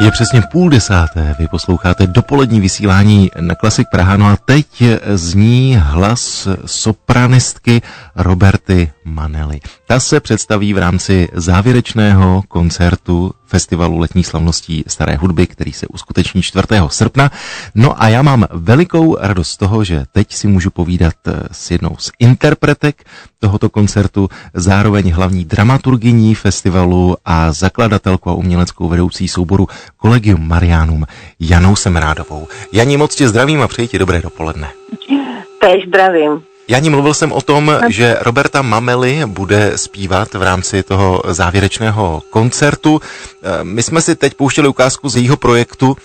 Je přesně půl desáté, vy posloucháte dopolední vysílání na Klasik Praha, no a teď zní hlas sopranistky Roberty Manely. Ta se představí v rámci závěrečného koncertu festivalu letních slavností staré hudby, který se uskuteční 4. srpna. No a já mám velikou radost z toho, že teď si můžu povídat s jednou z interpretek tohoto koncertu, zároveň hlavní dramaturgyní festivalu a zakladatelkou a uměleckou vedoucí souboru Collegium Marianum Janou Semerádovou. Janí, moc tě zdravím a přeji ti dobré dopoledne. Tež zdravím. Janí, mluvil jsem o tom, že Roberta Mameli bude zpívat v rámci toho závěrečného koncertu. My jsme si teď pouštěli ukázku z jejího projektu,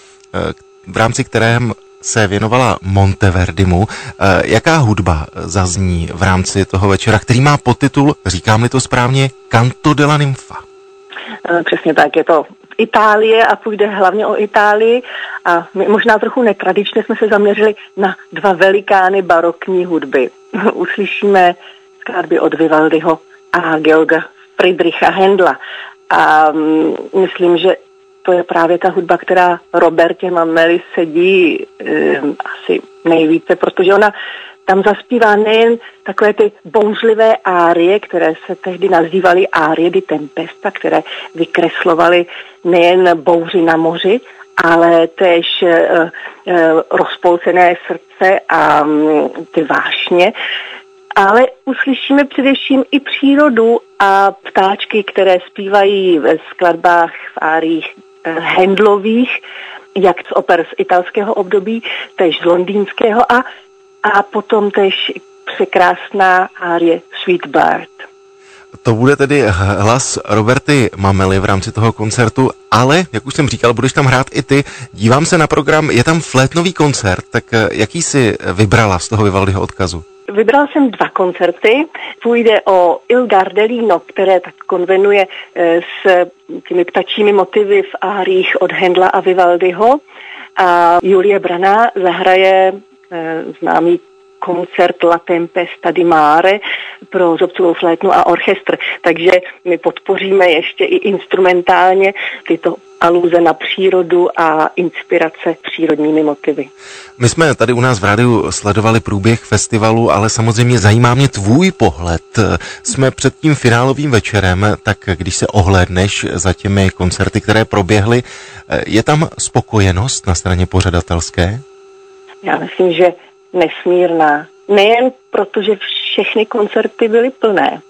v rámci kterém se věnovala Monteverdimu. Jaká hudba zazní v rámci toho večera, který má podtitul, říkám-li to správně, Canto della Nympha? Přesně tak, je to Itálie a půjde hlavně o Itálii a my možná trochu netradičně jsme se zaměřili na dva velikány barokní hudby. Uslyšíme skladby od Vivaldiho a Georga Friedricha Hendla a mm, myslím, že to je právě ta hudba, která Robertě Mameli sedí um, asi nejvíce, protože ona tam zaspívá nejen takové ty bouřlivé árie, které se tehdy nazývaly árie di tempesta, které vykreslovaly nejen bouři na moři, ale též e, e, rozpolcené srdce a m, ty vášně. Ale uslyšíme především i přírodu a ptáčky, které zpívají ve skladbách v áriích e, Hendlových, jak z oper z italského období, tež z londýnského a a potom tež překrásná árie Sweetbird. To bude tedy hlas Roberty Mamely v rámci toho koncertu, ale, jak už jsem říkal, budeš tam hrát i ty. Dívám se na program, je tam flétnový koncert, tak eh, jaký si vybrala z toho Vivaldiho odkazu? Vybral jsem dva koncerty. Půjde o Il Gardelino, které tak konvenuje eh, s těmi ptačími motivy v áriích od Hendla a Vivaldiho. A Julie Brana zahraje známý koncert La Tempesta di Mare pro zobcovou flétnu a orchestr. Takže my podpoříme ještě i instrumentálně tyto aluze na přírodu a inspirace přírodními motivy. My jsme tady u nás v rádiu sledovali průběh festivalu, ale samozřejmě zajímá mě tvůj pohled. Jsme před tím finálovým večerem, tak když se ohlédneš za těmi koncerty, které proběhly, eh, je tam spokojenost na straně pořadatelské? Já myslím, že nesmírná. Nejen proto, že všechny koncerty byly plné,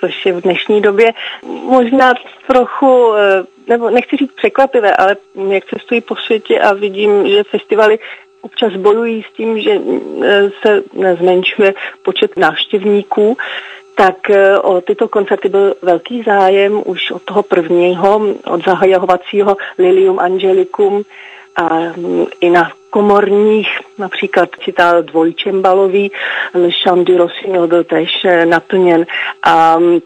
což je v dnešní době možná trochu, eh, nebo nechci říct překvapivé, ale jak cestuji po světě a vidím, že festivaly občas bojují s tím, že eh, se zmenšuje počet návštěvníků, tak eh, o tyto koncerty byl velký zájem už od toho prvního, od zahajovacího Lilium Angelicum a mm, i na komorních, například čítá dvojčembalový, du Rossignol byl tež eh, naplněn a mm,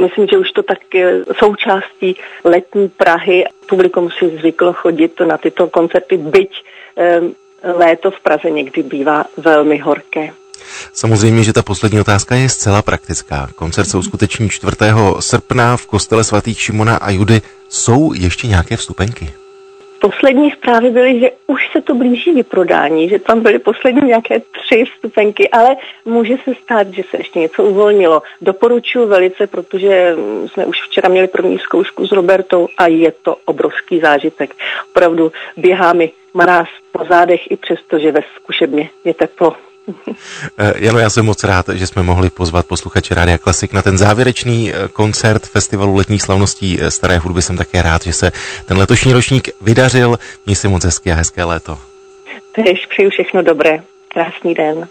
myslím, že už to tak je součástí letní Prahy. Publikum si zvyklo chodit na tyto koncerty, byť eh, léto v Praze někdy bývá velmi horké. Samozřejmě, že ta poslední otázka je zcela praktická. Koncert se uskuteční 4. srpna v kostele svatých Šimona a Judy. Jsou ještě nějaké vstupenky? Poslední zprávy byly, že už se to blíží vyprodání, že tam byly poslední nějaké tři vstupenky, ale může se stát, že se ještě něco uvolnilo. Doporučuji velice, protože jsme už včera měli první zkoušku s Robertou a je to obrovský zážitek. Opravdu běhá mi mráz po zádech i přesto, že ve zkušebně je teplo. Eh, Jano, já jsem moc rád, že jsme mohli pozvat posluchače Rádia Klasik na ten závěrečný eh, koncert Festivalu letních slavností eh, Staré hudby. Jsem také rád, že se ten letošní ročník vydařil. Měj si moc hezky a hezké léto. Tež přeju všechno dobré. Krásný den.